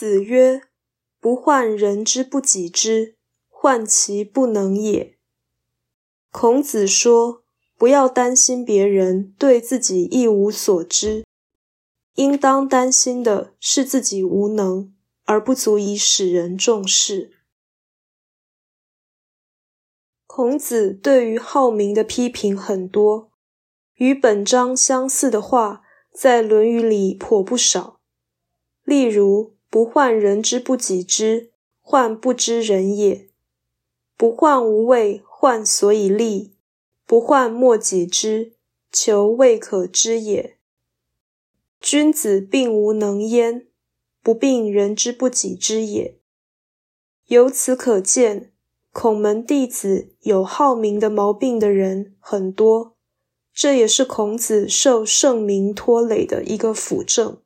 子曰：“不患人之不己知，患其不能也。”孔子说，不要担心别人对自己一无所知，应当担心的是自己无能，而不足以使人重视。孔子对于好名的批评很多，与本章相似的话，在《论语》里颇不少。例如，“不患人之不己知，患不知人也；不患无位，患所以立；不患莫己知，求未可知也。”君子并无能焉，不病人之不己知也。由此可见。孔门弟子有好名的毛病的人很多，这也是孔子受圣名拖累的一个辅证。